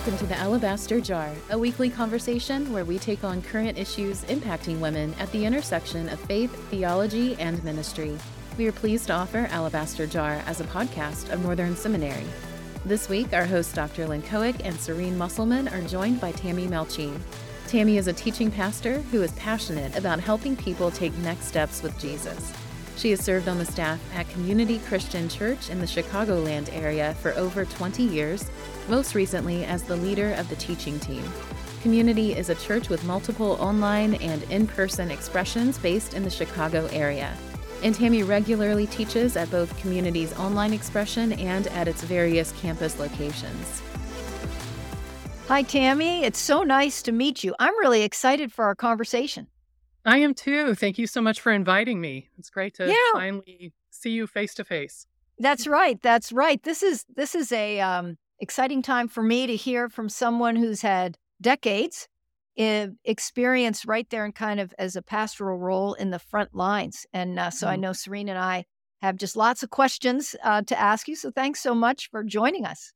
Welcome to the Alabaster Jar, a weekly conversation where we take on current issues impacting women at the intersection of faith, theology, and ministry. We are pleased to offer Alabaster Jar as a podcast of Northern Seminary. This week, our hosts Dr. Lynn Cohick and Sareen Musselman are joined by Tammy Melchien. Tammy is a teaching pastor who is passionate about helping people take next steps with Jesus. She has served on the staff at Community Christian Church in the Chicagoland area for over 20 years, most recently as the leader of the teaching team. Community is a church with multiple online and in person expressions based in the Chicago area. And Tammy regularly teaches at both Community's online expression and at its various campus locations. Hi, Tammy. It's so nice to meet you. I'm really excited for our conversation. I am too. Thank you so much for inviting me. It's great to Yeah. finally see you face to face. That's right. That's right. This is this is a um, exciting time for me to hear from someone who's had decades of experience right there and kind of as a pastoral role in the front lines. And uh, so I Mhm. know Sareen and I have just lots of questions uh, to ask you. So thanks so much for joining us.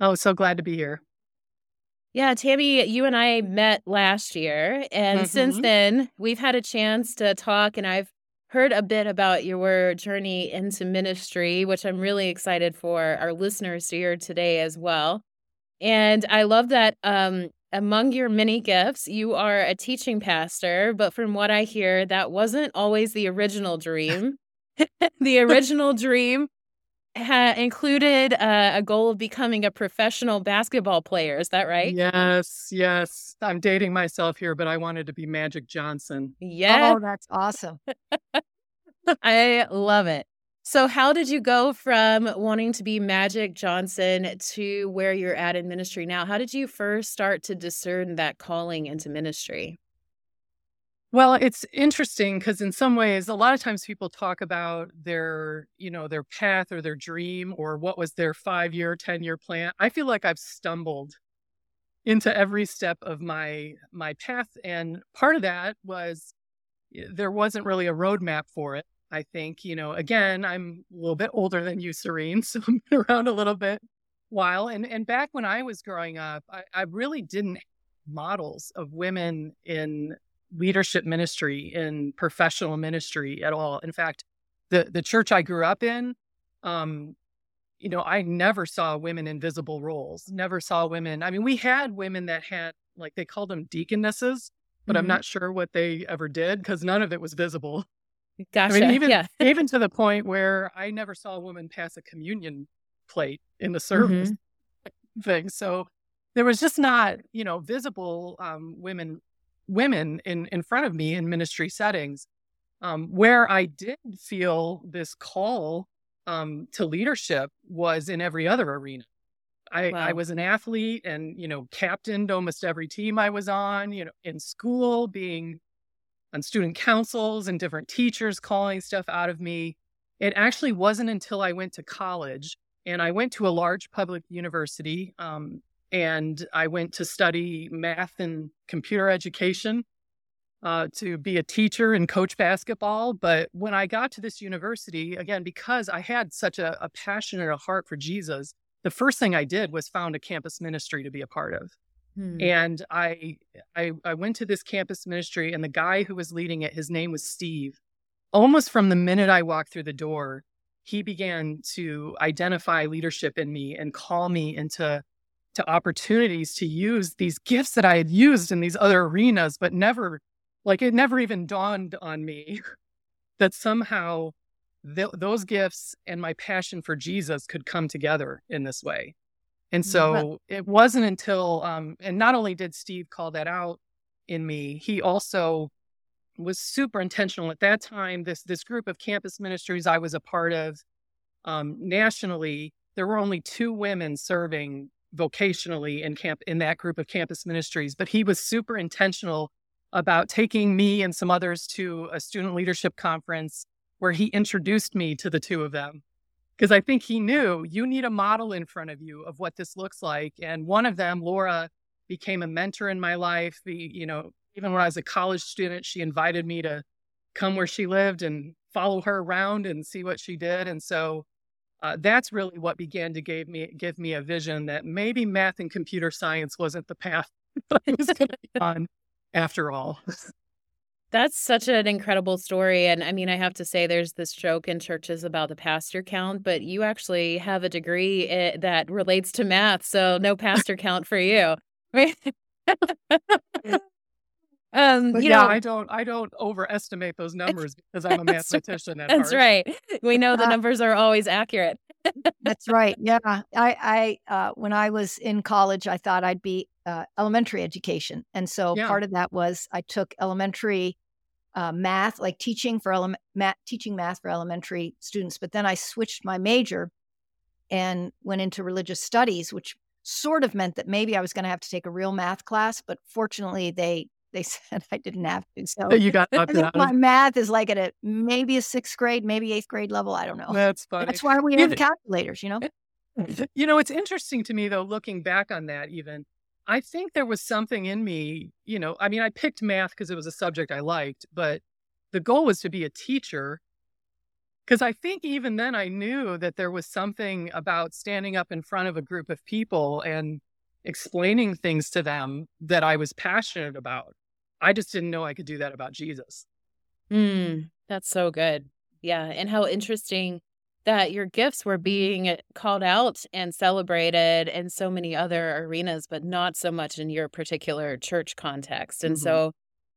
Oh, so glad to be here. Yeah, Tammy, you and I met last year. And since Mhm. then, we've had a chance to talk, and I've heard a bit about your journey into ministry, which I'm really excited for our listeners to hear today as well. And I love that um, among your many gifts, you are a teaching pastor. But from what I hear, that wasn't always the original dream. the original dream ha- included uh, a goal of becoming a professional basketball player. Is that right? Yes, yes. I'm dating myself here, but I wanted to be Magic Johnson. Yeah, Oh, that's awesome. I love it. So, how did you go from wanting to be Magic Johnson to where you're at in ministry now? How did you first start to discern that calling into ministry? Well, it's interesting because in some ways, a lot of times people talk about their, you know, their path or their dream or what was their five year, 10 year plan. I feel like I've stumbled into every step of my my path. And part of that was eh, there wasn't really a roadmap for it. I think, you know, again, I'm a little bit older than you, Sareen, so I've been around a little bit while. And and back when I was growing up, I, I really didn't models of women in leadership ministry in professional ministry at all. In fact, the the church I grew up in, um, you know, I never saw women in visible roles. Never saw women. I mean, we had women that had like they called them deaconesses, but I'm Mhm. not sure what they ever did because none of it was visible. Gotcha. I mean, even yeah. even to the point where I never saw a woman pass a communion plate in the service thing. So there was just not, you know, visible um, women women in in front of me in ministry settings. Um, where I did feel this call um, to leadership was in every other arena. I, I was an athlete and you know captained almost every team I was on. You know, in school, being on student councils and different teachers calling stuff out of me. It actually wasn't until I went to college and I went to a large public university um, and I went to study math and computer education uh, to be a teacher and coach basketball. But when I got to this university, again, because I had such a, a passion and a heart for Jesus, the first thing I did was found a campus ministry to be a part of. Hmm. And I, I I went to this campus ministry and the guy who was leading it, his name was Steve. Almost from the minute I walked through the door, he began to identify leadership in me and call me into to opportunities to use these gifts that I had used in these other arenas, but never like it never even dawned on me that somehow th- those gifts and my passion for Jesus could come together in this way. And so it wasn't until, um, and not only did Steve call that out in me, he also was super intentional at that time. This this group of campus ministries I was a part of um, nationally, there were only two women serving vocationally in camp in that group of campus ministries. But he was super intentional about taking me and some others to a student leadership conference where he introduced me to the two of them because I think he knew you need a model in front of you of what this looks like. And one of them, Laura, became a mentor in my life. The, you know, even when I was a college student, she invited me to come where she lived and follow her around and see what she did. And so uh, that's really what began to give me give me a vision that maybe math and computer science wasn't the path that I was going to be on after all. That's such an incredible story. And I mean, I have to say, there's this joke in churches about the pastor count, but you actually have a degree eh, that relates to math. So no pastor count for you. Um, but you yeah, know, I don't I don't overestimate those numbers because I'm a mathematician at That's heart. right. We know the uh, numbers are always accurate. that's right. Yeah. I I uh, when I was in college, I thought I'd be uh, elementary education. And so yeah. part of that was I took elementary uh, math, like teaching for ele- math, teaching math for elementary students. But then I switched my major and went into religious studies, which sort of meant that maybe I was going to have to take a real math class. But fortunately, they they said I didn't have to. So you got I think my math is like at a maybe a sixth grade, maybe eighth grade level. I don't know. That's funny. That's why we have calculators, you know. Eh, eh, you know, it's interesting to me though, looking back on that, even I think there was something in me, you know, I mean, I picked math because it was a subject I liked, but the goal was to be a teacher. Because I think even then I knew that there was something about standing up in front of a group of people and explaining things to them that I was passionate about. I just didn't know I could do that about Jesus. Mm, that's so good. Yeah. And how interesting that your gifts were being called out and celebrated in so many other arenas, but not so much in your particular church context. And mm-hmm. so,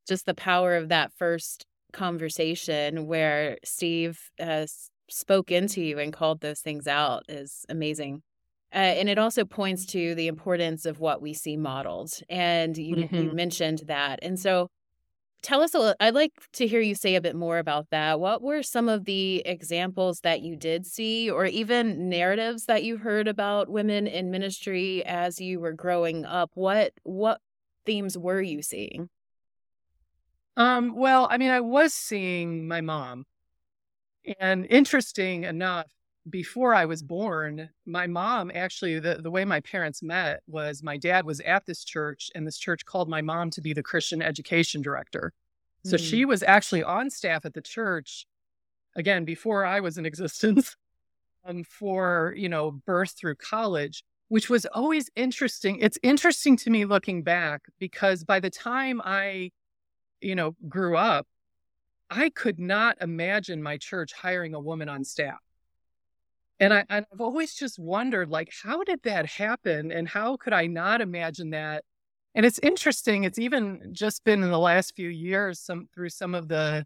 just the power of that first conversation where Steve uh, spoke into you and called those things out is amazing. Uh, and it also points to the importance of what we see modeled. And you, mm-hmm. you mentioned that. And so, tell us a little, I'd like to hear you say a bit more about that. What were some of the examples that you did see, or even narratives that you heard about women in ministry as you were growing up? What what themes were you seeing? Um, well, I mean, I was seeing my mom. And interesting enough, before I was born, my mom actually, the, the way my parents met was my dad was at this church, and this church called my mom to be the Christian education director. So mm-hmm. she was actually on staff at the church, again, before I was in existence, um, for, you know, birth through college, which was always interesting. It's interesting to me looking back because by the time I, you know, grew up, I could not imagine my church hiring a woman on staff. And I, I've always just wondered, like, how did that happen? And how could I not imagine that? And it's interesting. It's even just been in the last few years, some through some of the,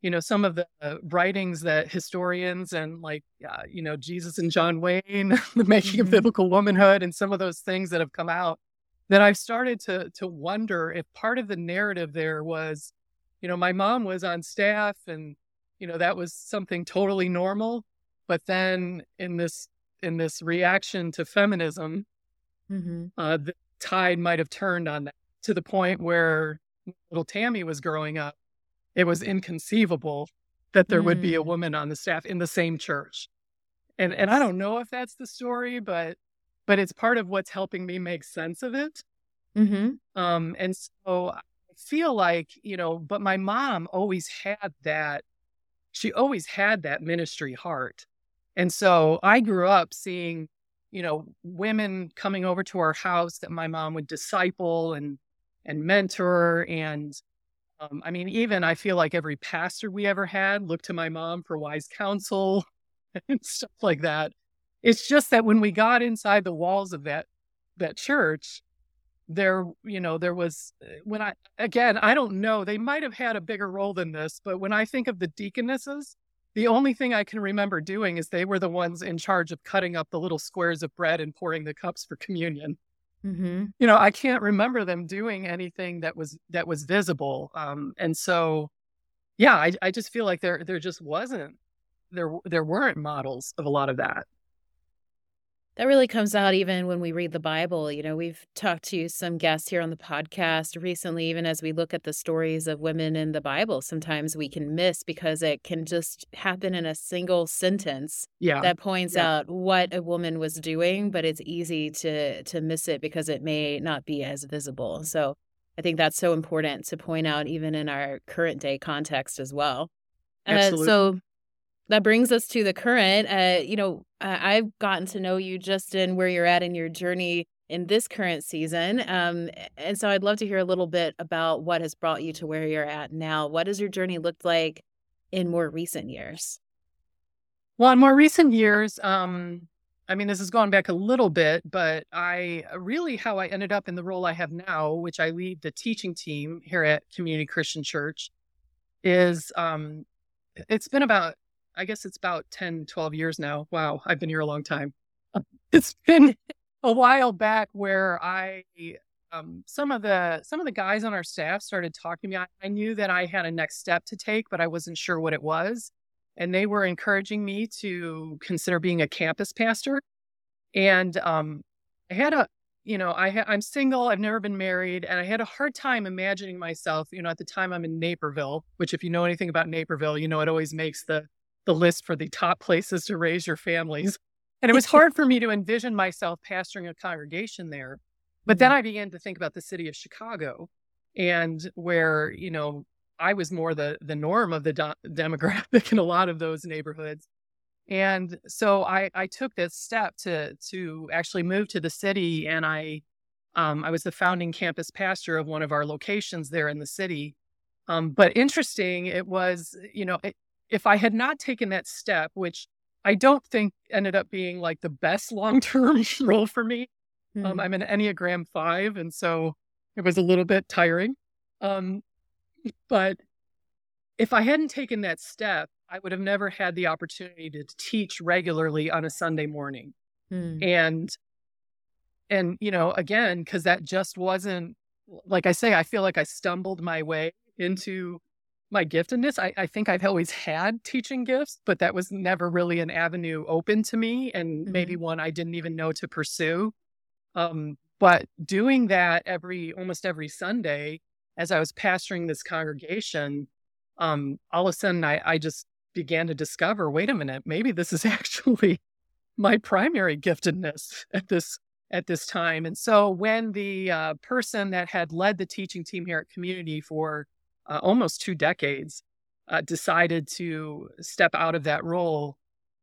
you know, some of the uh, writings that historians and like, uh, you know, Jesus and John Wayne, the making mm-hmm. of biblical womanhood, and some of those things that have come out, that I've started to to wonder if part of the narrative there was, you know, my mom was on staff and, you know, that was something totally normal but then in this in this reaction to feminism, mm-hmm. uh, the tide might have turned on that to the point where little Tammy was growing up. It was inconceivable that there mm. would be a mm. woman on the staff in the same church. And and I don't know if that's the story, but but it's part of what's helping me make sense of it. Mm-hmm. Um, and so I feel like, you know, but my mom always had that, she always had that ministry heart. And so I grew up seeing, you know, women coming over to our house that my mom would disciple and and mentor and um, I mean, even I feel like every pastor we ever had looked to my mom for wise counsel and stuff like that. It's just that when we got inside the walls of that that church, there, you know, there was uh, when I again, I don't know, they might have had a bigger role than this, but when I think of the deaconesses, the only thing I can remember doing is they were the ones in charge of cutting up the little squares of bread and pouring the cups for communion. Mm-hmm. You know, I can't remember them doing anything that was that was visible. Um, and so, yeah, I, I just feel like there there just wasn't there there weren't models of a lot of that that really comes out even when we read the Bible. You know, we've talked to some guests here on the podcast recently, even as we look at the stories of women in the Bible. Sometimes we can miss because it can just happen in a single sentence yeah. that points yeah. out what a woman was doing, but it's easy to to miss it because it may not be as visible. So I think that's so important to point out even in our current day context as well. Uh, so that brings us to the current. Uh, you know, I've gotten to know you just in where you're at in your journey in this current season. Um, and so I'd love to hear a little bit about what has brought you to where you're at now. What has your journey looked like in more recent years? Well, in more recent years, um, I mean, this has gone back a little bit, but I really how I ended up in the role I have now, which I lead the teaching team here at Community Christian Church, is um, it's been about, I guess it's about 10, 12 years now. Wow, I've been here a long time. It's been a while back where I um, some of the some of the guys on our staff started talking to me. I, I, knew that I had a next step to take, but I wasn't sure what it was. And they were encouraging me to consider being a campus pastor. And um, I had a, you know, I ha- I'm single. I've never been married, and I had a hard time imagining myself. You know, at the time I'm in Naperville, which if you know anything about Naperville, you know it always makes the the list for the top places to raise your families. And it was hard for me to envision myself pastoring a congregation there. But then mm-hmm. I began to think about the city of Chicago and where, you know, I was more the the norm of the do- demographic in a lot of those neighborhoods. And so I I took this step to to actually move to the city and I um, I was the founding campus pastor of one of our locations there in the city. Um, but interesting, it was, you know, it, if I had not taken that step, which I don't think ended up being like the best long term role for me. Mm-hmm. Um, I'm an Enneagram five, and so it was a little bit tiring. Um, but if I hadn't taken that step, I would have never had the opportunity to teach regularly on a Sunday morning. Mm. And and you know, again, because that just wasn't like I say, I feel like I stumbled my way into my giftedness. I, I think I've always had teaching gifts, but that was never really an avenue open to me and mm-hmm. maybe one I didn't even know to pursue. Um, but doing that every almost every Sunday as I was pastoring this congregation, um, all of a sudden I, I just began to discover, wait a minute, maybe this is actually my primary giftedness at this at this time. And so when the uh, person that had led the teaching team here at Community for uh, almost two decades, uh, decided to step out of that role,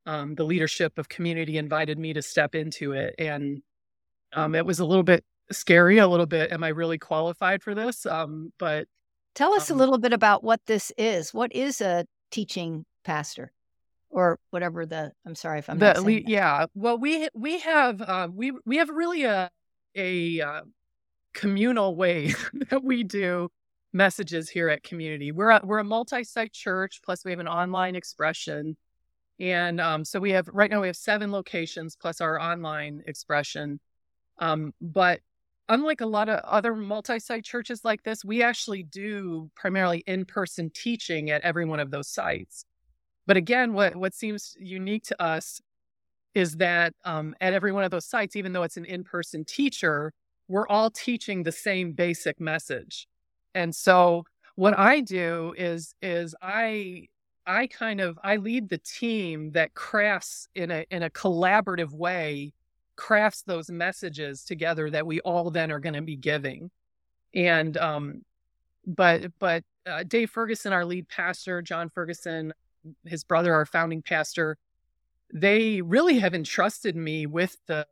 um, the leadership of community invited me to step into it. And um, it was a little bit scary, a little bit, am I really qualified for this? Um, but tell us a um little bit about what this is. What is a teaching pastor? Or whatever the I'm sorry if I'm the, not yeah. Well, we we have uh, we we have really a a uh, communal way that we do messages here at Community. We're a, we're a multi-site church, plus we have an online expression, and um, so we have right now we have seven locations plus our online expression. Um, but unlike a lot of other multi-site churches like this, we actually do primarily in-person teaching at every one of those sites. But again, what what seems unique to us is that um, at every one of those sites, even though it's an in-person teacher, we're all teaching the same basic message. And so what I do is is I I kind of I lead the team that crafts in a in a collaborative way crafts those messages together that we all then are going to be giving. And um but but uh, Dave Ferguson our lead pastor, Jon Ferguson, his brother our founding pastor, they really have entrusted me with the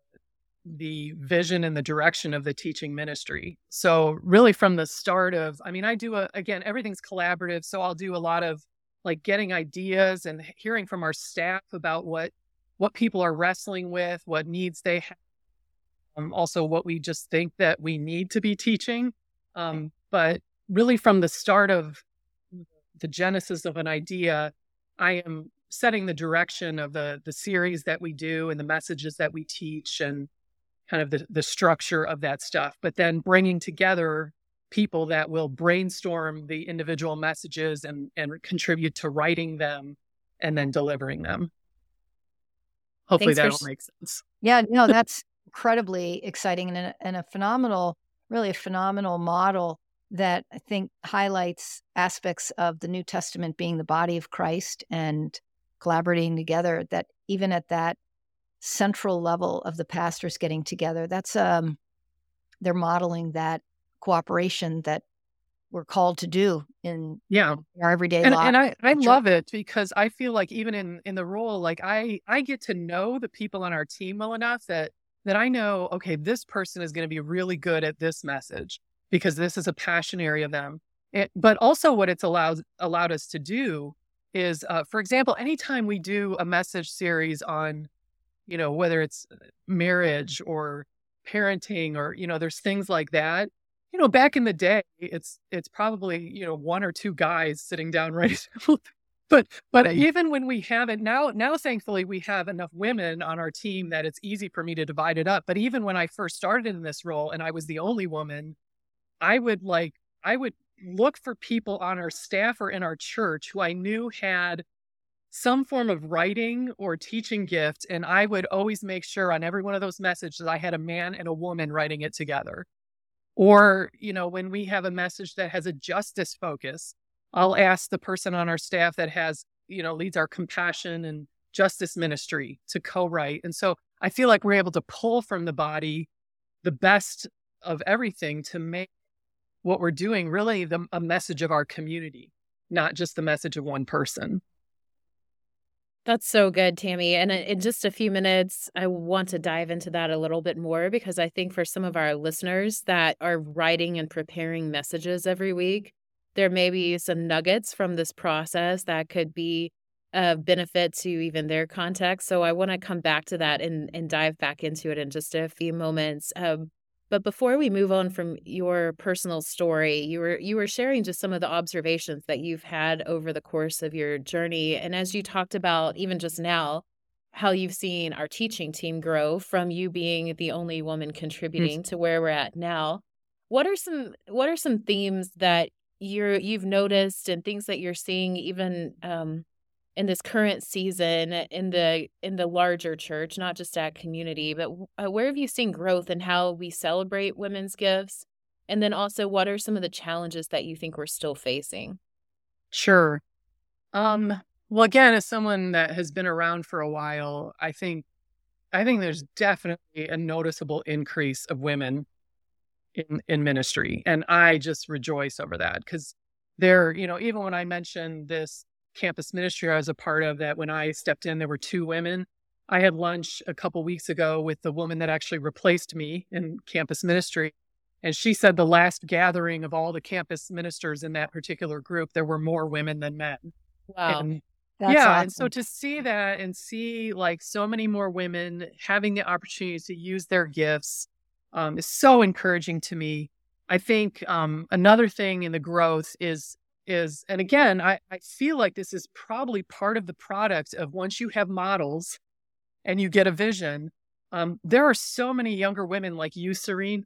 the vision and the direction of the teaching ministry. So really from the start of I mean I do a again everything's collaborative so I'll do a lot of like getting ideas and hearing from our staff about what what people are wrestling with, what needs they have. Um, also what we just think that we need to be teaching. Um, but really from the start of the genesis of an idea, I am setting the direction of the the series that we do and the messages that we teach and kind of the, the structure of that stuff, but then bringing together people that will brainstorm the individual messages and, and contribute to writing them and then delivering them. Hopefully that all makes sense. Yeah, no, that's incredibly exciting and a, and a phenomenal, really a phenomenal model that I think highlights aspects of the New Testament being the body of Christ and collaborating together that even at that central level of the pastors getting together. That's um, they're modeling that cooperation that we're called to do in yeah our everyday and, life. and I, I love it because I feel like even in in the role, like I I get to know the people on our team well enough that that I know, okay, this person is going to be really good at this message because this is a passion area of them. It, but also what it's allowed allowed us to do is, uh, for example, anytime we do a message series on, you know, whether it's uh, marriage or parenting or you know, there's things like that. You know, back in the day, it's it's probably you know one or two guys sitting down right but but even when we have it now now thankfully we have enough women on our team that it's easy for me to divide it up. But even when i first started in this role and i was the only woman i would like i would look for people on our staff or in our church who i knew had some form of writing or teaching gift and i would always make sure on every one of those messages i had a man and a woman writing it together or you know when we have a message that has a justice focus I'll ask the person on our staff that has, you know, leads our compassion and justice ministry to co write. And so I feel like we're able to pull from the body the best of everything to make what we're doing really the, a message of our community, not just the message of one person. That's so good, Tammy. And in just a few minutes, I want to dive into that a little bit more because I think for some of our listeners that are writing and preparing messages every week, there may be some nuggets from this process that could be of benefit to even their context. So I want to come back to that and, and dive back into it in just a few moments. Um, but before we move on from your personal story, you were you were sharing just some of the observations that you've had over the course of your journey. And as you talked about even just now, how you've seen our teaching team grow from you being the only woman contributing to where we're at now. What are some what are some themes that you're you've noticed and things that you're seeing even um, in this current season in the in the larger church, not just at community, but uh, where have you seen growth in how we celebrate women's gifts? And then also, what are some of the challenges that you think we're still facing? Sure. Um, well, again, as someone that has been around for a while, I think I think there's definitely a noticeable increase of women in, in ministry. And I just rejoice over that because there, you know, even when I mentioned this campus ministry I was a part of, that when I stepped in, there were two women. I had lunch a couple weeks ago with the woman that actually replaced me in campus ministry. And she said the last gathering of all the campus ministers in that particular group, there were more women than men. Wow. And, yeah. Awesome. And so to see that and see like so many more women having the opportunity to use their gifts um, is so encouraging to me. I think um, another thing in the growth is is, and again, I, I feel like this is probably part of the product of once you have models and you get a vision. Um, there are so many younger women like you, Sareen,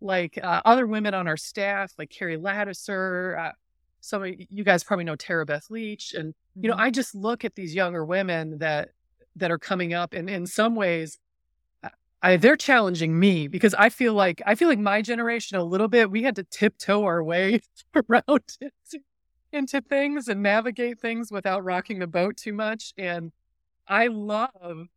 like uh, other women on our staff, like Carrie Ladisser. Uh, some of you guys probably know Tara Beth Leach, and you know, mm-hmm. I just look at these younger women that that are coming up, and in some ways, I, they're challenging me because I feel like I feel like my generation a little bit we had to tiptoe our way around into, into things and navigate things without rocking the boat too much. And I love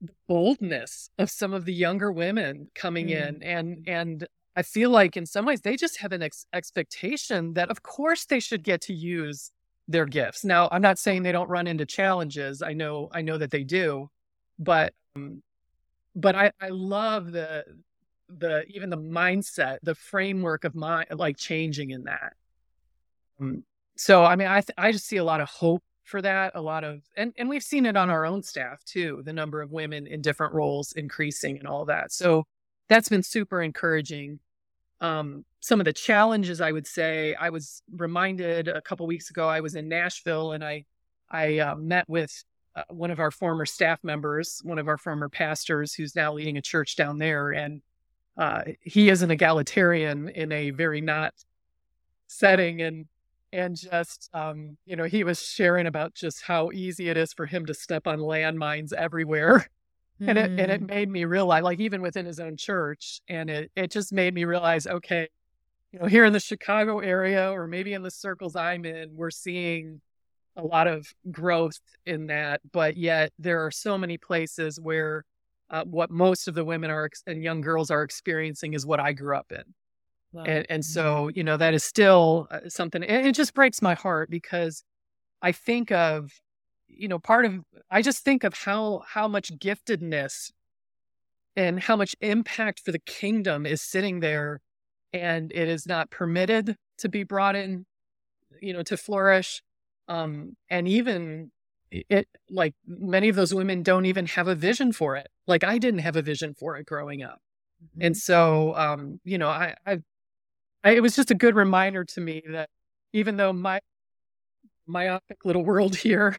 the boldness of some of the younger women coming mm. in and and I feel like in some ways they just have an ex- expectation that of course they should get to use their gifts. Now, I'm not saying they don't run into challenges. I know I know that they do, but um, but I, I love the the even the mindset, the framework of my like changing in that. Um, so I mean, I th- I just see a lot of hope for that. A lot of and and we've seen it on our own staff too. The number of women in different roles increasing and all that. So that's been super encouraging. Um, some of the challenges I would say I was reminded a couple weeks ago. I was in Nashville and I I uh, met with uh, one of our former staff members, one of our former pastors who's now leading a church down there. And uh, he is an egalitarian in a very not setting. And, and just, um, you know, he was sharing about just how easy it is for him to step on landmines everywhere. Mm. And it, and it hmm. made me realize, like, even within his own church, and it, it just made me realize, okay, you know, here in the Chicago area, or maybe in the circles I'm in, we're seeing a lot of growth in that, but yet there are so many places where uh, what most of the women are and young girls are experiencing is what I grew up in. Wow. And, and so, you know, that is still uh, something, it just breaks my heart because I think of, you know, part of, I just think of how, how much giftedness and how much impact for the kingdom is sitting there and it is not permitted to be brought in, you know, to flourish. Um, and even it, like many of those women don't even have a vision for it. Like I didn't have a vision for it growing up. Mm-hmm. And so, um, you know, I, I, I, it was just a good reminder to me that even though my myopic little world here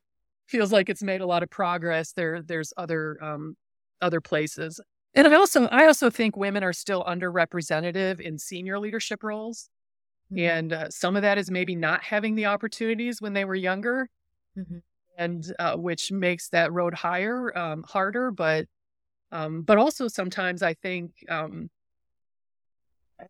feels like it's made a lot of progress, there, there's other, um, other places. And I also, I also think women are still underrepresented in senior leadership roles. Mm-hmm. And uh, some of that is maybe not having the opportunities when they were younger. Mm-hmm. And uh, which makes that road higher, um, harder. But um, but also sometimes I think um,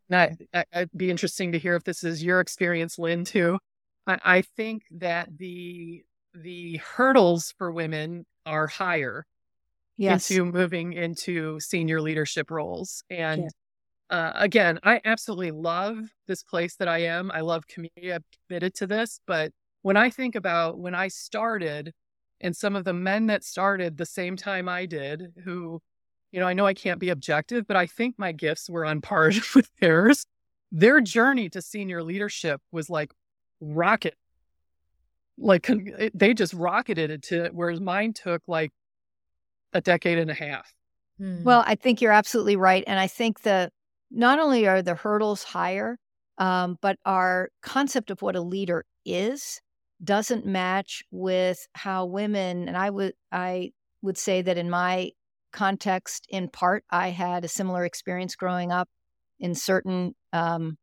not, it'd be interesting to hear if this is your experience, Lynn, too. I, I think that the the hurdles for women are higher yes. into moving into senior leadership roles. And. Uh, again, I absolutely love this place that I am. I love community. I'm committed to this. But when I think about when I started and some of the men that started the same time I did, who, you know, I know I can't be objective, but I think my gifts were on par with theirs. Their journey to senior leadership was like rocket. Like they just rocketed it to whereas mine took like a decade and a half. Hmm. Well, I think you're absolutely right. And I think that not only are the hurdles higher, um, but our concept of what a leader is doesn't match with how women and I would I would say that in my context, in part, I had a similar experience growing up in certain um,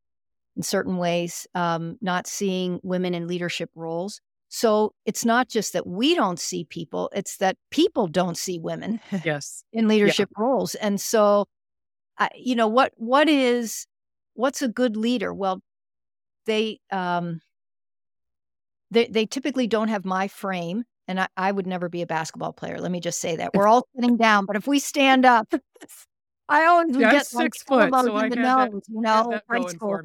in certain ways, um, not seeing women in leadership roles. So it's not just that we don't see people, it's that people don't see women yes. in leadership yeah. roles. And so uh, you know what what is what's a good leader? Well, they um they they typically don't have my frame and I, I would never be a basketball player. Let me just say that. We're all sitting down, but if we stand up, I always yeah, get six like, foot, so in I the nose, that, you know, high school.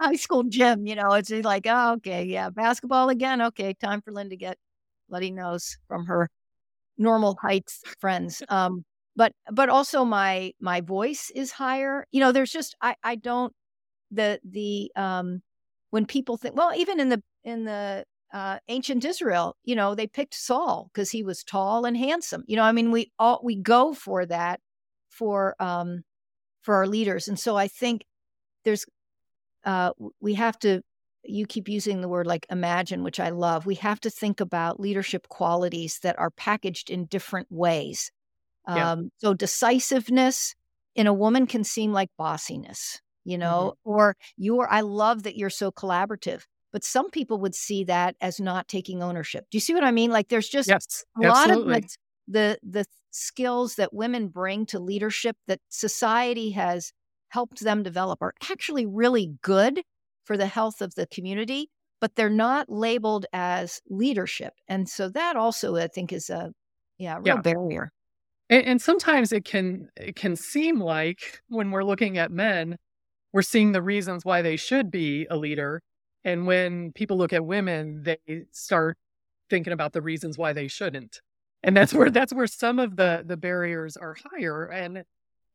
High school gym. You know, it's like, oh, okay, yeah, basketball again. Okay, time for Lynn to get bloody nose from her normal heights friends. Um, but but also my my voice is higher. You know, there's just I I don't the the um when people think well even in the in the uh, ancient Israel, you know, they picked Saul because he was tall and handsome. You know, I mean, we all we go for that for um for our leaders, and so I think there's uh, we have to you keep using the word like imagine which i love we have to think about leadership qualities that are packaged in different ways yeah. um, so decisiveness in a woman can seem like bossiness you know mm-hmm. or you're i love that you're so collaborative but some people would see that as not taking ownership do you see what i mean like there's just yes, a absolutely. lot of the the skills that women bring to leadership that society has helped them develop are actually really good for the health of the community, but they're not labeled as leadership. And so that also, I think, is a yeah, real yeah. barrier. And, and sometimes it can it can seem like when we're looking at men, we're seeing the reasons why they should be a leader. And when people look at women, they start thinking about the reasons why they shouldn't. And that's where that's where some of the the barriers are higher. And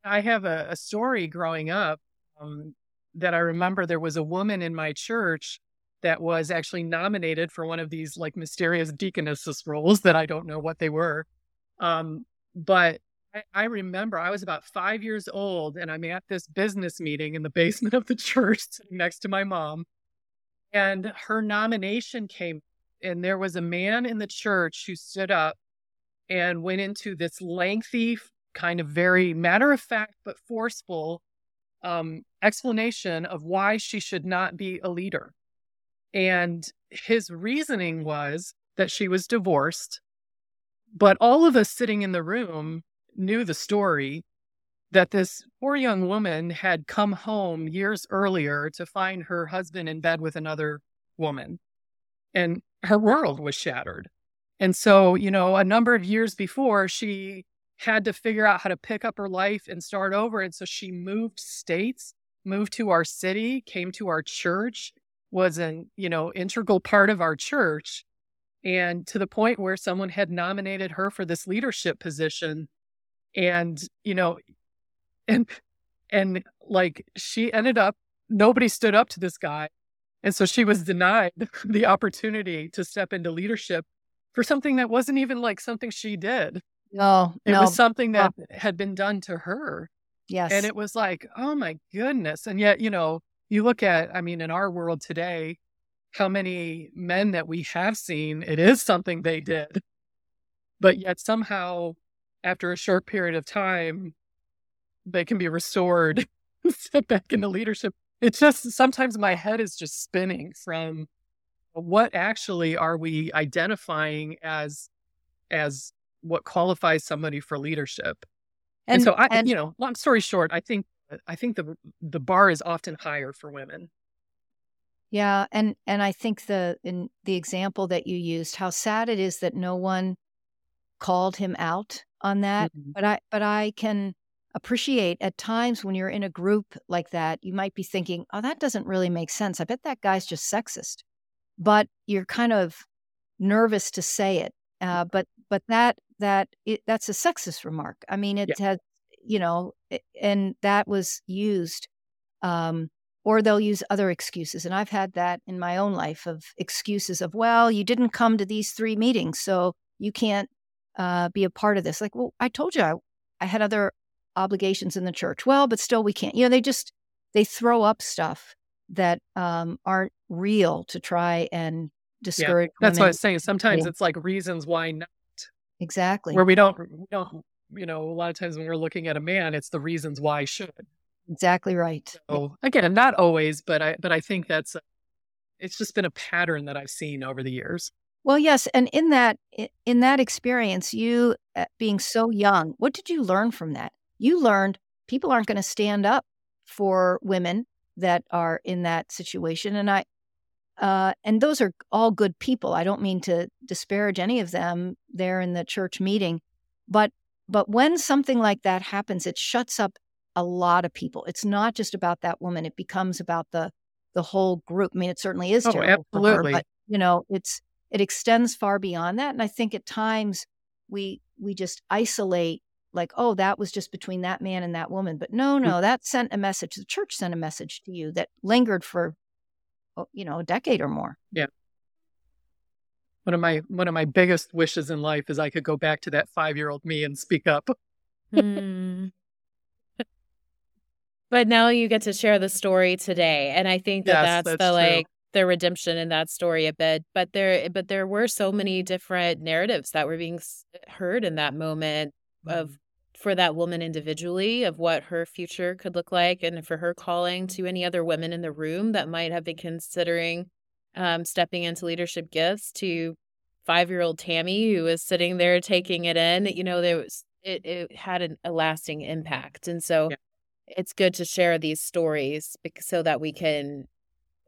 I have a, a story growing up um, that I remember there was a woman in my church that was actually nominated for one of these like mysterious deaconesses roles that I don't know what they were. Um, but I, I, remember I was about five years old and I'm at this business meeting in the basement of the church next to my mom. And her nomination came, and there was a man in the church who stood up and went into this lengthy kind of very matter of fact but forceful um, explanation of why she should not be a leader. And his reasoning was that she was divorced, but all of us sitting in the room knew the story that this poor young woman had come home years earlier to find her husband in bed with another woman. And her world was shattered. And so, you know, a number of years before, she had to figure out how to pick up her life and start over. And so she moved states moved to our city, came to our church, was an, you know, integral part of our church. And to the point where someone had nominated her for this leadership position. And, you know, and and like she ended up nobody stood up to this guy. And so she was denied the opportunity to step into leadership for something that wasn't even like something she did. No, It no. was something that had been done to her. yes. And it was like, oh my goodness. And yet, you know, you look at, I mean, in our world today, how many men that we have seen, it is something they did. But yet somehow, after a short period of time, they can be restored, back into leadership. It's just sometimes my head is just spinning from what actually are we identifying as as what qualifies somebody for leadership. And, so I, and- you know, long story short, I think I think the the bar is often higher for women. Yeah, and and I think the in the example that you used, how sad it is that no one called him out on that. Mhm. But I but I can appreciate at times when you're in a group like that, you might be thinking, "Oh, that doesn't really make sense. I bet that guy's just sexist." But you're kind of nervous to say it. Uh, but but that that it, that's a sexist remark. I mean, it has you know, and that was used. Um, or they'll use other excuses. And I've had that in my own life of excuses of, well, you didn't come to these three meetings, so you can't uh, be a part of this. Like, well, I told you I, I had other obligations in the church. Well, but still we can't. You know, they just they throw up stuff that um, aren't real to try and discourage. That's what I was saying. Sometimes Yeah. it's like reasons why not, exactly, where we don't, we don't, you know, a lot of times when we're looking at a man, it's the reasons why should. Exactly right. So again, not always, but I, but I think that's, a, it's just been a pattern that I've seen over the years. Well, yes, and in that in that experience, you uh, being so young, what did you learn from that? You learned people aren't going to stand up for women that are in that situation, and I, uh, and those are all good people. I don't mean to disparage any of them there in the church meeting, but but when something like that happens, it shuts up a lot of people. It's not just about that woman; it becomes about the the whole group. I mean, it certainly is Oh, for her, absolutely. but you know, it's it extends far beyond that. And I think at times we we just isolate like, oh, that was just between that man and that woman. But no, no, that sent a message. The church sent a message to you that lingered for oh, you know, a decade or more. Yeah. One of my, one of my biggest wishes in life is I could go back to that five year old me and speak up. Hmm. But now you get to share the story today, and I think that Yes, that's, that's the true. like the redemption in that story a bit. But there, but there were so many different narratives that were being heard in that moment of for that woman individually of what her future could look like, and for her calling to any other women in the room that might have been considering um, stepping into leadership gifts to five year old Tammy who was sitting there taking it in. You know, there was it, it had an, a lasting impact, and so Yeah. It's good to share these stories so that we can,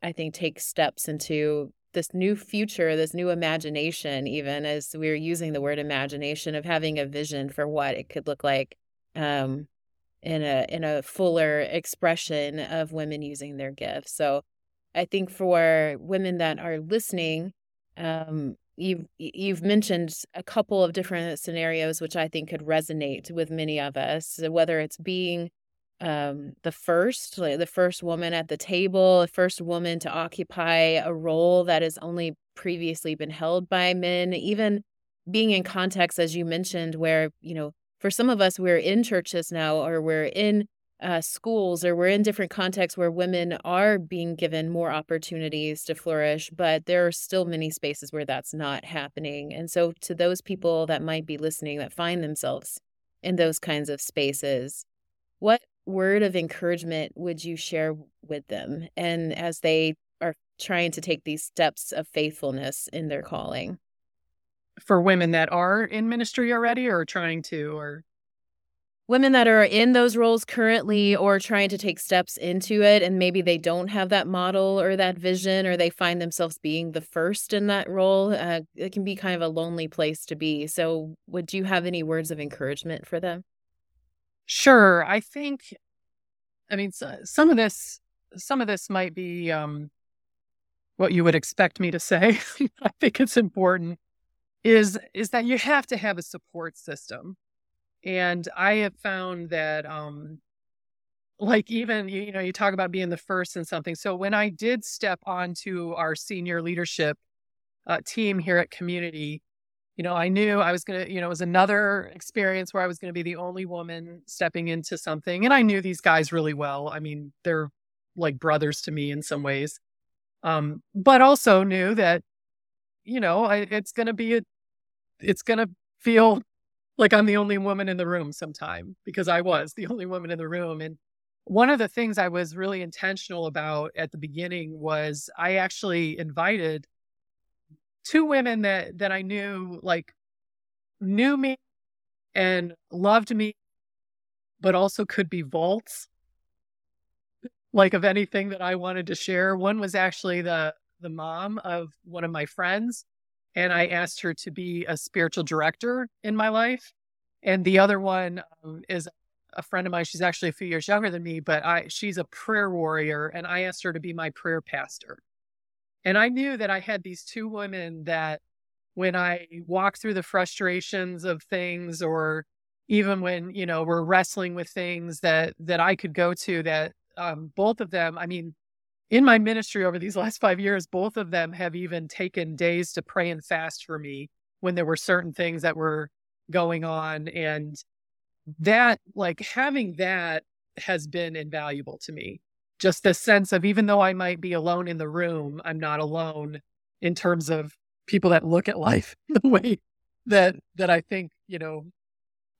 I think, take steps into this new future, this new imagination, even as we're using the word imagination of having a vision for what it could look like um, in a in a fuller expression of women using their gifts. So I think for women that are listening, um, you've you've mentioned a couple of different scenarios which I think could resonate with many of us. Whether it's being um, the first, like the first woman at the table, the first woman to occupy a role that has only previously been held by men, even being in context, as you mentioned, where, you know, for some of us, we're in churches now or we're in uh, schools or we're in different contexts where women are being given more opportunities to flourish, but there are still many spaces where that's not happening. And so, to those people that might be listening that find themselves in those kinds of spaces, what word of encouragement would you share with them and as they are trying to take these steps of faithfulness in their calling? For women that are in ministry already or trying to, or? Women that are in those roles currently or trying to take steps into it and maybe they don't have that model or that vision or they find themselves being the first in that role uh, it can be kind of a lonely place to be. So would you have any words of encouragement for them Sure. I think I mean, so, some of this, some of this might be um, what you would expect me to say. I think it's important is is that you have to have a support system, and I have found that um, like even you, you know you talk about being the first in something. So when I did step onto our senior leadership uh, team here at Community, you know, I knew I was going to, you know, it was another experience where I was going to be the only woman stepping into something. And I knew these guys really well. I mean, they're like brothers to me in some ways. Um, but also knew that, you know, I, it's going to be a, it's going to feel like I'm the only woman in the room sometime because I was the only woman in the room. And one of the things I was really intentional about at the beginning was I actually invited two women that that I knew like knew me and loved me, but also could be vaults like of anything that I wanted to share. One was actually the the mom of one of my friends, and I asked her to be a spiritual director in my life. And the other one um, is a friend of mine. She's actually a few years younger than me, but I she's a prayer warrior, and I asked her to be my prayer pastor. And I knew that I had these two women that when I walk through the frustrations of things or even when, you know, we're wrestling with things that that I could go to that um, both of them, I mean, in my ministry over these last five years, both of them have even taken days to pray and fast for me when there were certain things that were going on. And that, like, having that has been invaluable to me just this sense of even though I might be alone in the room, I'm not alone in terms of people that look at life the way that that I think, you know,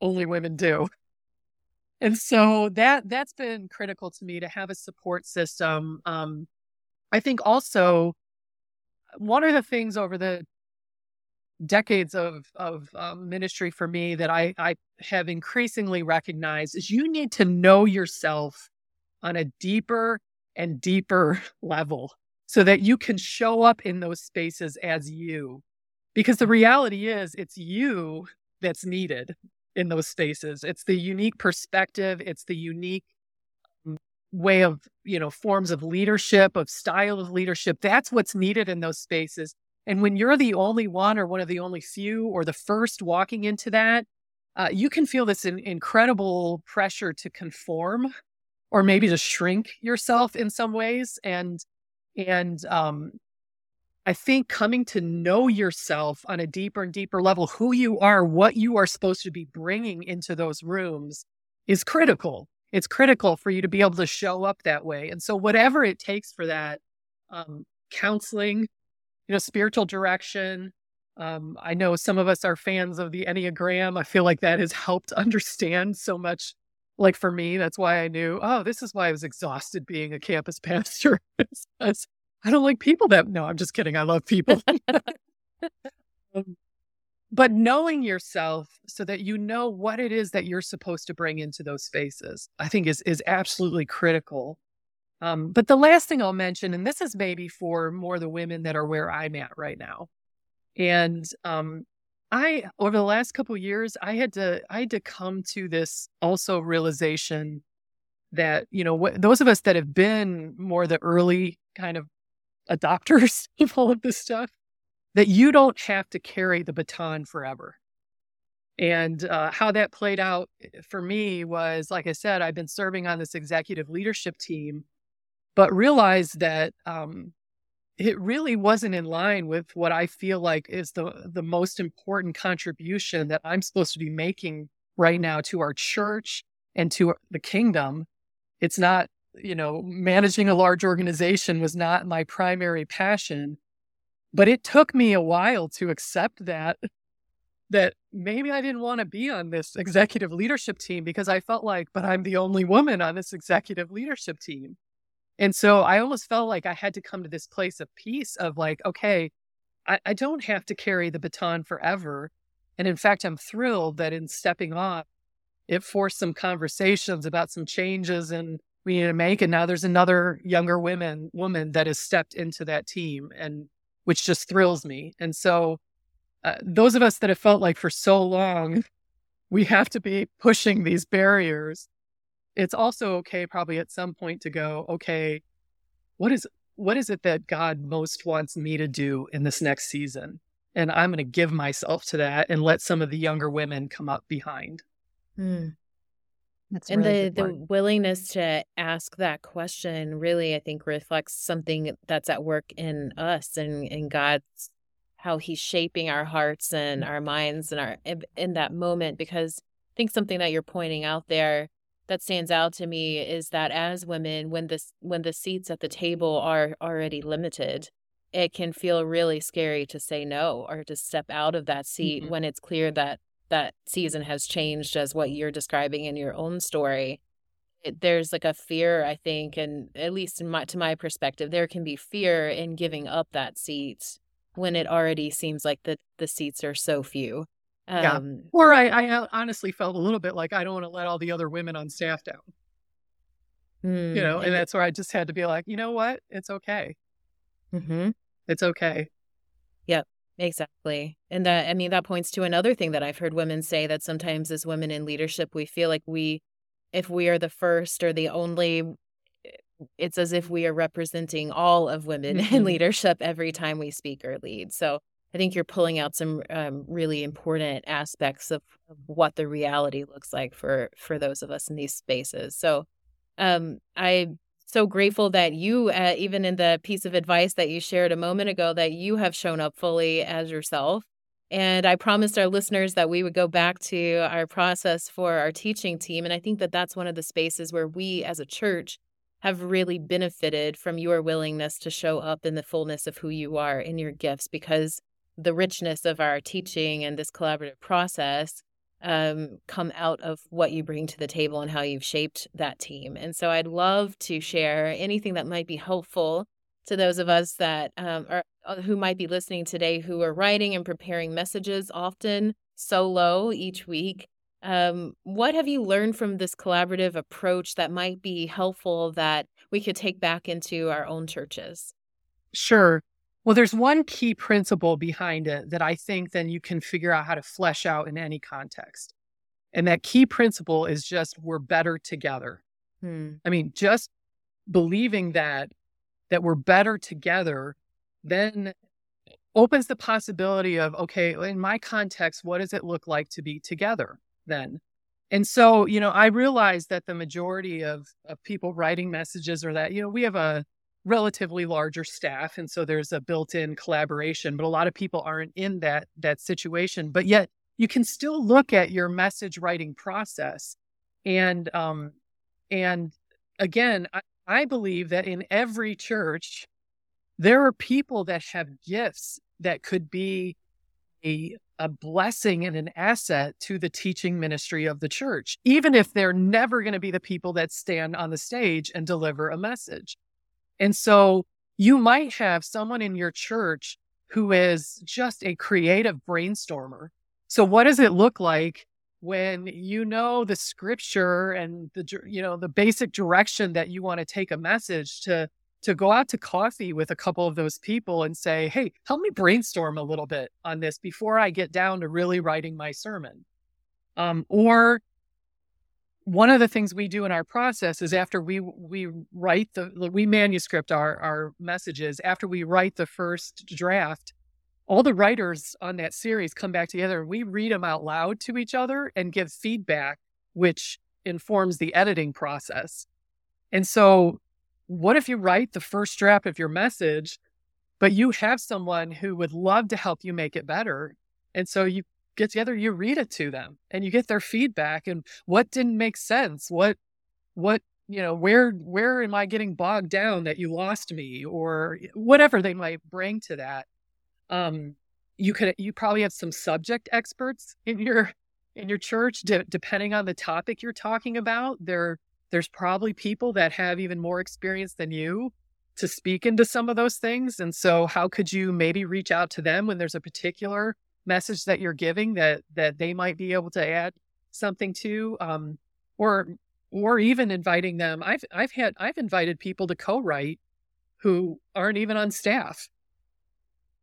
only women do. And so that that's been critical to me to have a support system. Um, I think also one of the things over the decades of of um, ministry for me that I I have increasingly recognized is you need to know yourself on a deeper and deeper level so that you can show up in those spaces as you. Because the reality is, it's you that's needed in those spaces. It's the unique perspective, it's the unique um, way of, you know, forms of leadership, of style of leadership. That's what's needed in those spaces. And when you're the only one or one of the only few or the first walking into that, uh, you can feel this in- incredible pressure to conform or maybe to shrink yourself in some ways and and um I think coming to know yourself on a deeper and deeper level, who you are, what you are supposed to be bringing into those rooms is critical. It's critical for you to be able to show up that way. And so, whatever it takes for that, um, counseling, you know, spiritual direction. Um, I know some of us are fans of the Enneagram. I feel like that has helped understand so much like for me, that's why I knew, oh, this is why I was exhausted being a campus pastor. I don't like people that, no, I'm just kidding. I love people. um, but knowing yourself so that you know what it is that you're supposed to bring into those spaces, I think is, is absolutely critical. Um, but the last thing I'll mention, and this is maybe for more the women that are where I'm at right now. And um, I over the last couple years, I had to I had to come to this also realization that you know those of us that have been more the early kind of adopters of all of this stuff, that you don't have to carry the baton forever. And uh, how that played out eh, for me was, like I said, I've been serving on this executive leadership team, but realized that um, it really wasn't in line with what I feel like is the the most important contribution that I'm supposed to be making right now to our church and to the kingdom. It's not, you know, managing a large organization was not my primary passion, but it took me a while to accept that that maybe I didn't want to be on this executive leadership team because I felt like, but I'm the only woman on this executive leadership team. And so I almost felt like I had to come to this place of peace of like, okay, I, I don't have to carry the baton forever. And in fact, I'm thrilled that in stepping off, it forced some conversations about some changes and we need to make. And now there's another younger woman woman that has stepped into that team and which just thrills me. And so uh, those of us that have felt like for so long we have to be pushing these barriers it's also okay probably at some point to go, okay, what is what is it that God most wants me to do in this next season? And I'm going to give myself to that and let some of the younger women come up behind. Mm. That's and really the the willingness to ask that question really, I think, reflects something that's at work in us and in God's how He's shaping our hearts and mm. our minds and our in that moment. Because I think something that you're pointing out there that stands out to me is that as women, when this when the seats at the table are already limited, it can feel really scary to say no or to step out of that seat mm-hmm. when it's clear that that season has changed as what you're describing in your own story it, there's like a fear i think and at least in my, to my perspective there can be fear in giving up that seat when it already seems like the, the seats are so few um, yeah. or I, I honestly felt a little bit like i don't want to let all the other women on staff down mm, you know and that's where i just had to be like you know what it's okay mm-hmm. it's okay yep Exactly. And that, I mean, that points to another thing that I've heard women say that sometimes as women in leadership, we feel like we, if we are the first or the only, it's as if we are representing all of women mm-hmm. in leadership every time we speak or lead. So I think you're pulling out some um, really important aspects of, of what the reality looks like for for those of us in these spaces. So um, I so grateful that you, uh, even in the piece of advice that you shared a moment ago, that you have shown up fully as yourself. And I promised our listeners that we would go back to our process for our teaching team. And I think that that's one of the spaces where we as a church have really benefited from your willingness to show up in the fullness of who you are in your gifts because the richness of our teaching and this collaborative process um, come out of what you bring to the table and how you've shaped that team. And so I'd love to share anything that might be helpful to those of us that um, are uh, who might be listening today who are writing and preparing messages often solo each week. Um, what have you learned from this collaborative approach that might be helpful that we could take back into our own churches? Sure. Well, there's one key principle behind it that I think then you can figure out how to flesh out in any context. And that key principle is just we're better together. Hmm. I mean, just believing that that we're better together then opens the possibility of okay, in my context, what does it look like to be together then? And so, you know, I realize that the majority of, of people writing messages are that, you know, we have a relatively larger staff and so there's a built-in collaboration but a lot of people aren't in that that situation but yet you can still look at your message writing process and um and again I, I believe that in every church there are people that have gifts that could be a, a blessing and an asset to the teaching ministry of the church, even if they're never going to be the people that stand on the stage and deliver a message. And so you might have someone in your church who is just a creative brainstormer. So what does it look like when you know the scripture and the you know the basic direction that you want to take a message to to go out to coffee with a couple of those people and say, "Hey, help me brainstorm a little bit on this before I get down to really writing my sermon." Um, or one of the things we do in our process is after we we write the we manuscript our our messages after we write the first draft all the writers on that series come back together and we read them out loud to each other and give feedback which informs the editing process. And so what if you write the first draft of your message but you have someone who would love to help you make it better? And so you get together, you read it to them and you get their feedback and what didn't make sense, what, what, you know, where, where am I getting bogged down that you lost me or whatever they might bring to that. Um, you could, you probably have some subject experts in your, in your church, de- depending on the topic you're talking about. There, there's probably people that have even more experience than you to speak into some of those things. And so, how could you maybe reach out to them when there's a particular message that you're giving that that they might be able to add something to um, or or even inviting them i've i've had i've invited people to co-write who aren't even on staff.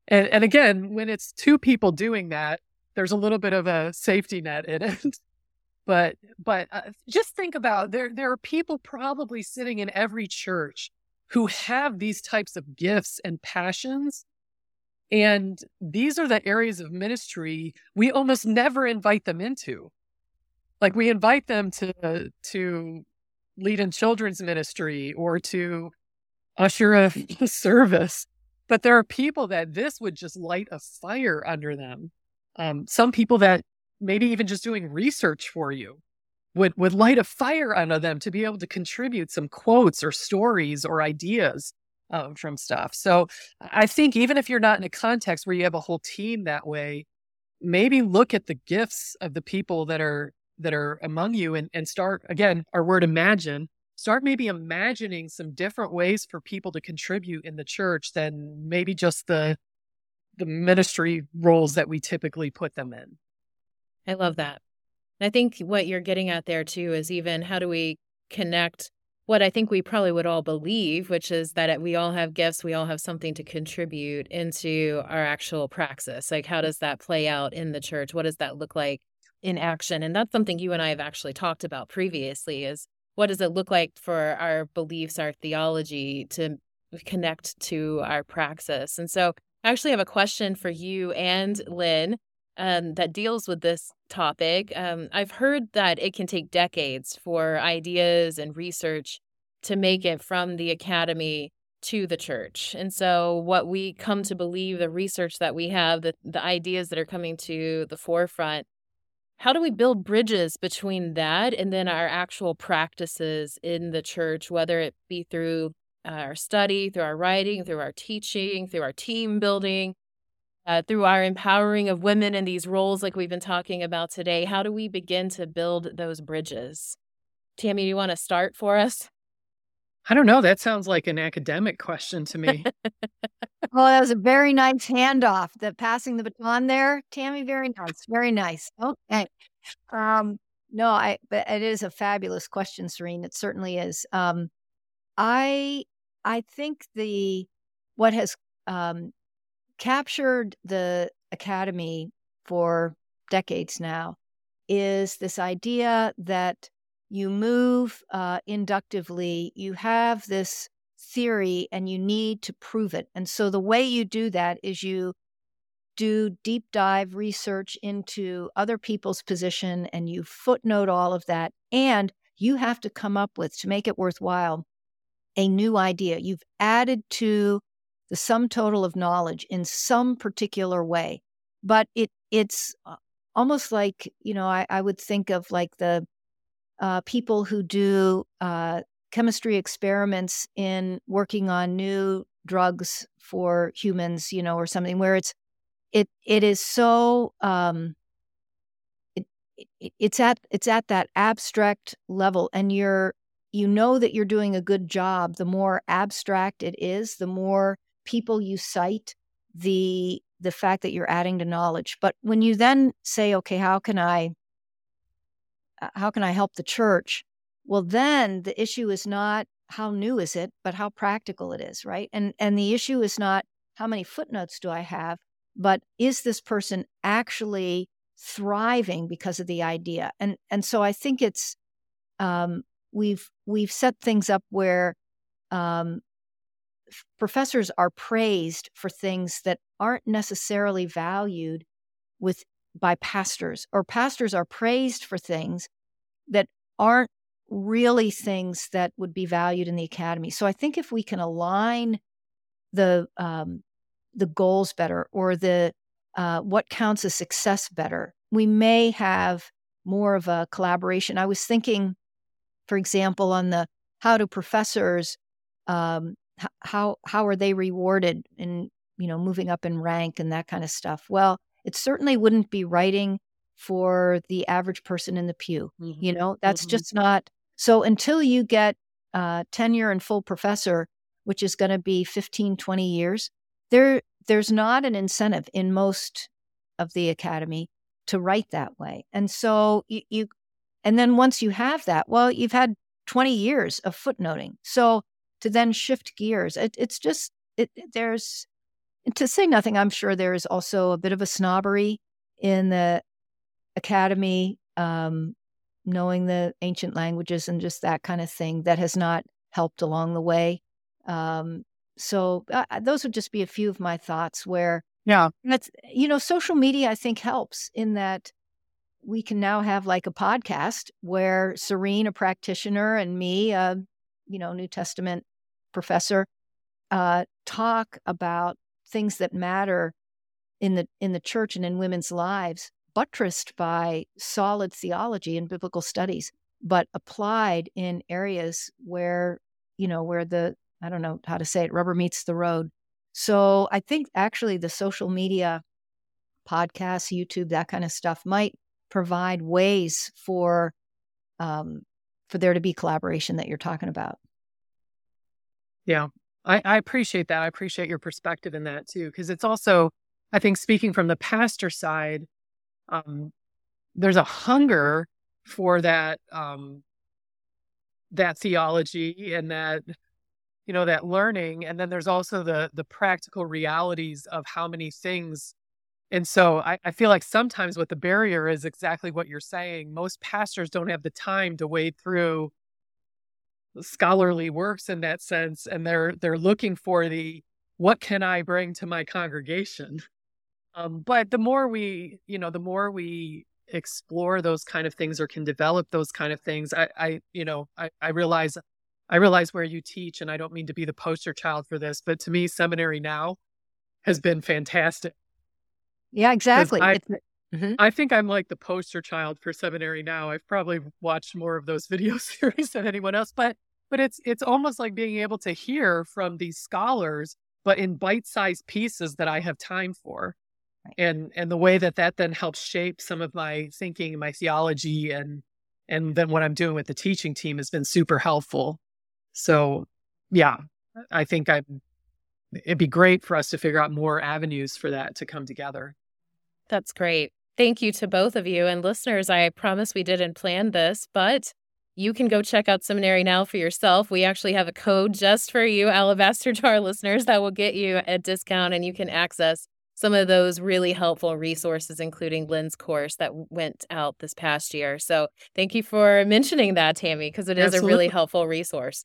And and again when it's two people doing that there's a little bit of a safety net in it. But but uh, just think about there there are people probably sitting in every church who have these types of gifts and passions and these are the areas of ministry we almost never invite them into. Like we invite them to to lead in children's ministry or to usher a service. But there are people that this would just light a fire under them. Um, some people that maybe even just doing research for you would would light a fire under them to be able to contribute some quotes or stories or ideas um, from stuff. So I think even if you're not in a context where you have a whole team that way, maybe look at the gifts of the people that are that are among you and, and start again our word imagine start maybe imagining some different ways for people to contribute in the church than maybe just the the ministry roles that we typically put them in I love that. I think what you're getting at there too is even how do we connect what I think we probably would all believe, which is that we all have gifts, we all have something to contribute into our actual praxis. Like, how does that play out in the church? What does that look like in action? And that's something you and I have actually talked about previously is what does it look like for our beliefs, our theology to connect to our praxis? And so I actually have a question for you and Lynn um, that deals with this topic. Um, I've heard that it can take decades for ideas and research to make it from the academy to the church. And so, what we come to believe, the research that we have, the, the ideas that are coming to the forefront, how do we build bridges between that and then our actual practices in the church, whether it be through our study, through our writing, through our teaching, through our team building? Uh, through our empowering of women in these roles, like we've been talking about today, how do we begin to build those bridges? Tammy, do you want to start for us? I don't know. That sounds like an academic question to me. well, that was a very nice handoff. The passing the baton there, Tammy. Very nice. Very nice. Okay. Um, no, I. But it is a fabulous question, Sareen. It certainly is. Um, I I think the what has um, captured the academy for decades now is this idea that you move uh, inductively, you have this theory, and you need to prove it. And so the way you do that is you do deep dive research into other people's position and you footnote all of that. And you have to come up with, to make it worthwhile, a new idea. You've added to the sum total of knowledge in some particular way. But it it's uh, almost like you know I, I would think of like the uh, people who do uh, chemistry experiments in working on new drugs for humans, you know, or something where it's it it is so um, it, it it's at it's at that abstract level, and you're you know that you're doing a good job. The more abstract it is, the more people you cite, the the fact that you're adding to knowledge. But when you then say, okay, how can I uh, how can I help the church? Well, then the issue is not how new is it, but how practical it is, right? And and the issue is not how many footnotes do I have, but is this person actually thriving because of the idea? And and so I think it's um, we've we've set things up where um, professors are praised for things that aren't necessarily valued with by pastors or pastors are praised for things that aren't really things that would be valued in the academy. So i think if we can align the um, the goals better or the uh, what counts as success better we may have more of a collaboration. I was thinking for example on the how do professors um, how how are they rewarded in you know moving up in rank and that kind of stuff well it certainly wouldn't be writing for the average person in the pew mm-hmm. you know that's mm-hmm. just not so until you get uh, tenure and full professor which is going to be 15 20 years there there's not an incentive in most of the academy to write that way and so you, you and then once you have that well you've had 20 years of footnoting so to then shift gears. It, it's just it, there's to say nothing. I'm sure there is also a bit of a snobbery in the academy. Um, knowing the ancient languages and just that kind of thing that has not helped along the way. Um, so uh, uh, those would just be a few of my thoughts where yeah that's you know social media i think helps in that we can now have like a podcast where Sareen a practitioner and me a you know new testament professor uh, talk about things that matter in the in the church and in women's lives buttressed by solid theology and biblical studies but applied in areas where you know where the i don't know how to say it rubber meets the road. So i think actually the social media podcasts youtube that kind of stuff might provide ways for um, for there to be collaboration that you're talking about yeah I, I appreciate that i appreciate your perspective in that too because it's also i think speaking from the pastor side um, there's a hunger for that um, that theology and that you know that learning and then there's also the the practical realities of how many things and so I, I feel like sometimes what the barrier is exactly what you're saying most pastors don't have the time to wade through scholarly works in that sense and they're they're looking for the what can i bring to my congregation? Um, but the more we you know the more we explore those kind of things or can develop those kind of things i i you know i, I realize i realize where you teach and i don't mean to be the poster child for this but to me seminary now has been fantastic. Yeah exactly. I, mm-hmm. I think i'm like the poster child for seminary now. I've probably watched more of those video series than anyone else but but it's it's almost like being able to hear from these scholars but in bite-sized pieces that i have time for. And and the way that that then helps shape some of my thinking my theology and and then what i'm doing with the teaching team has been super helpful. So yeah i think i it'd be great for us to figure out more avenues for that to come together. That's great thank you to both of you and listeners i promise we didn't plan this but you can go check out seminary now for yourself. We actually have a code just for you, Alabaster Jar listeners, that will get you a discount and you can access some of those really helpful resources, including Lynn's course that went out this past year. So thank you for mentioning that, Tammy, because it is Absolutely. a really helpful resource.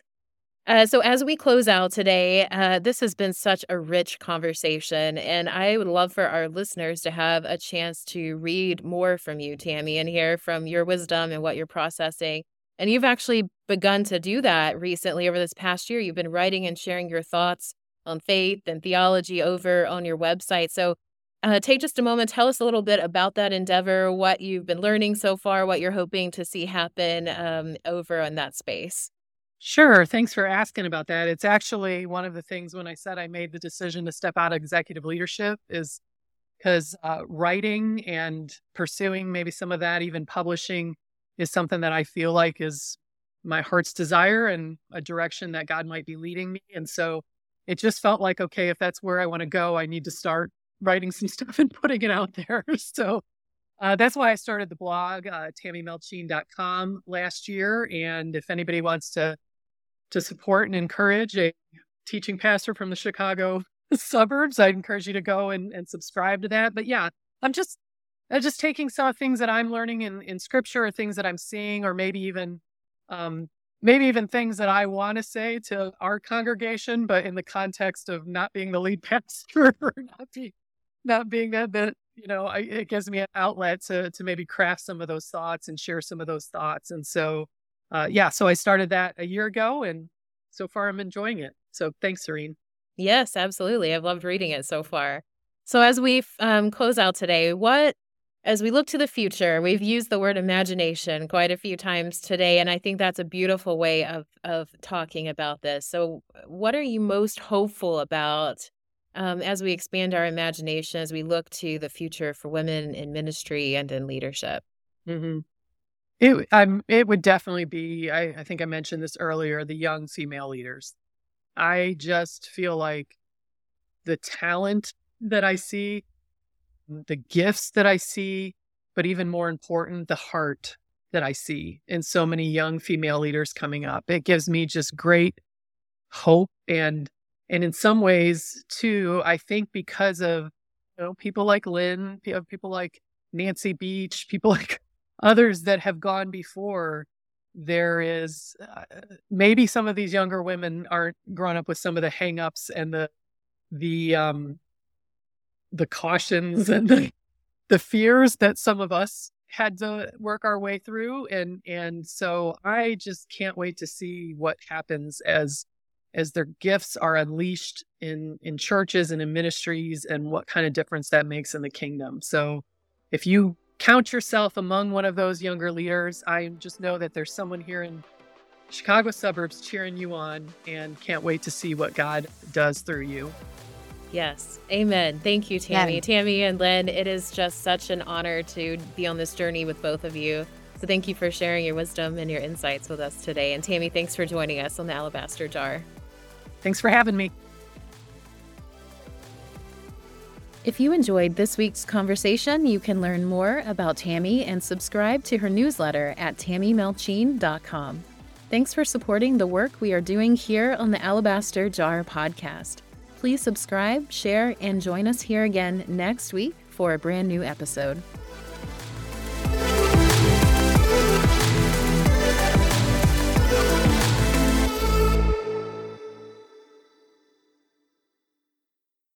Uh, so, as we close out today, uh, this has been such a rich conversation, and I would love for our listeners to have a chance to read more from you, Tammy, and hear from your wisdom and what you're processing. And you've actually begun to do that recently over this past year. You've been writing and sharing your thoughts on faith and theology over on your website. So uh, take just a moment, tell us a little bit about that endeavor, what you've been learning so far, what you're hoping to see happen um, over in that space. Sure. Thanks for asking about that. It's actually one of the things when I said I made the decision to step out of executive leadership is because uh, writing and pursuing maybe some of that, even publishing, is something that I feel like is my heart's desire and a direction that God might be leading me. And so it just felt like, okay, if that's where I want to go, I need to start writing some stuff and putting it out there. So uh, that's why I started the blog, uh, tammymelchien.com last year. And if anybody wants to to support and encourage a teaching pastor from the Chicago suburbs, I'd encourage you to go and, and subscribe to that. But yeah, I'm just I'm just taking some things that I'm learning in, in scripture or things that I'm seeing, or maybe even um, maybe even things that I want to say to our congregation, but in the context of not being the lead pastor or not being not being that that you know I, it gives me an outlet to to maybe craft some of those thoughts and share some of those thoughts. And so, uh, yeah, so I started that a year ago, and so far I'm enjoying it. So thanks, Sareen. Yes, absolutely. I've loved reading it so far. So as we um, close out today, what as we look to the future, we've used the word imagination quite a few times today, and I think that's a beautiful way of of talking about this. So, what are you most hopeful about um, as we expand our imagination, as we look to the future for women in ministry and in leadership? Mm-hmm. It, um, it would definitely be. I, I think I mentioned this earlier. The young female leaders. I just feel like the talent that I see the gifts that I see, but even more important, the heart that I see in so many young female leaders coming up. It gives me just great hope and and in some ways too, I think because of you know people like Lynn, people like Nancy Beach, people like others that have gone before, there is uh, maybe some of these younger women aren't grown up with some of the hangups and the the um the cautions and the, the fears that some of us had to work our way through. And and so i just can't wait to see what happens as as their gifts are unleashed in in churches and in ministries and what kind of difference that makes in the kingdom. So if you count yourself among one of those younger leaders, I just know that there's someone here in Chicago suburbs cheering you on and can't wait to see what God does through you. Yes. Amen. Thank you, Tammy. Yeah. Tammy and Lynn, it is just such an honor to be on this journey with both of you. So thank you for sharing your wisdom and your insights with us today. And Tammy, thanks for joining us on the Alabaster Jar. Thanks for having me. If you enjoyed this week's conversation, you can learn more about Tammy and subscribe to her newsletter at tammymelchien.com. Thanks for supporting the work we are doing here on the Alabaster Jar podcast. Please subscribe, share, and join us here again next week for a brand new episode.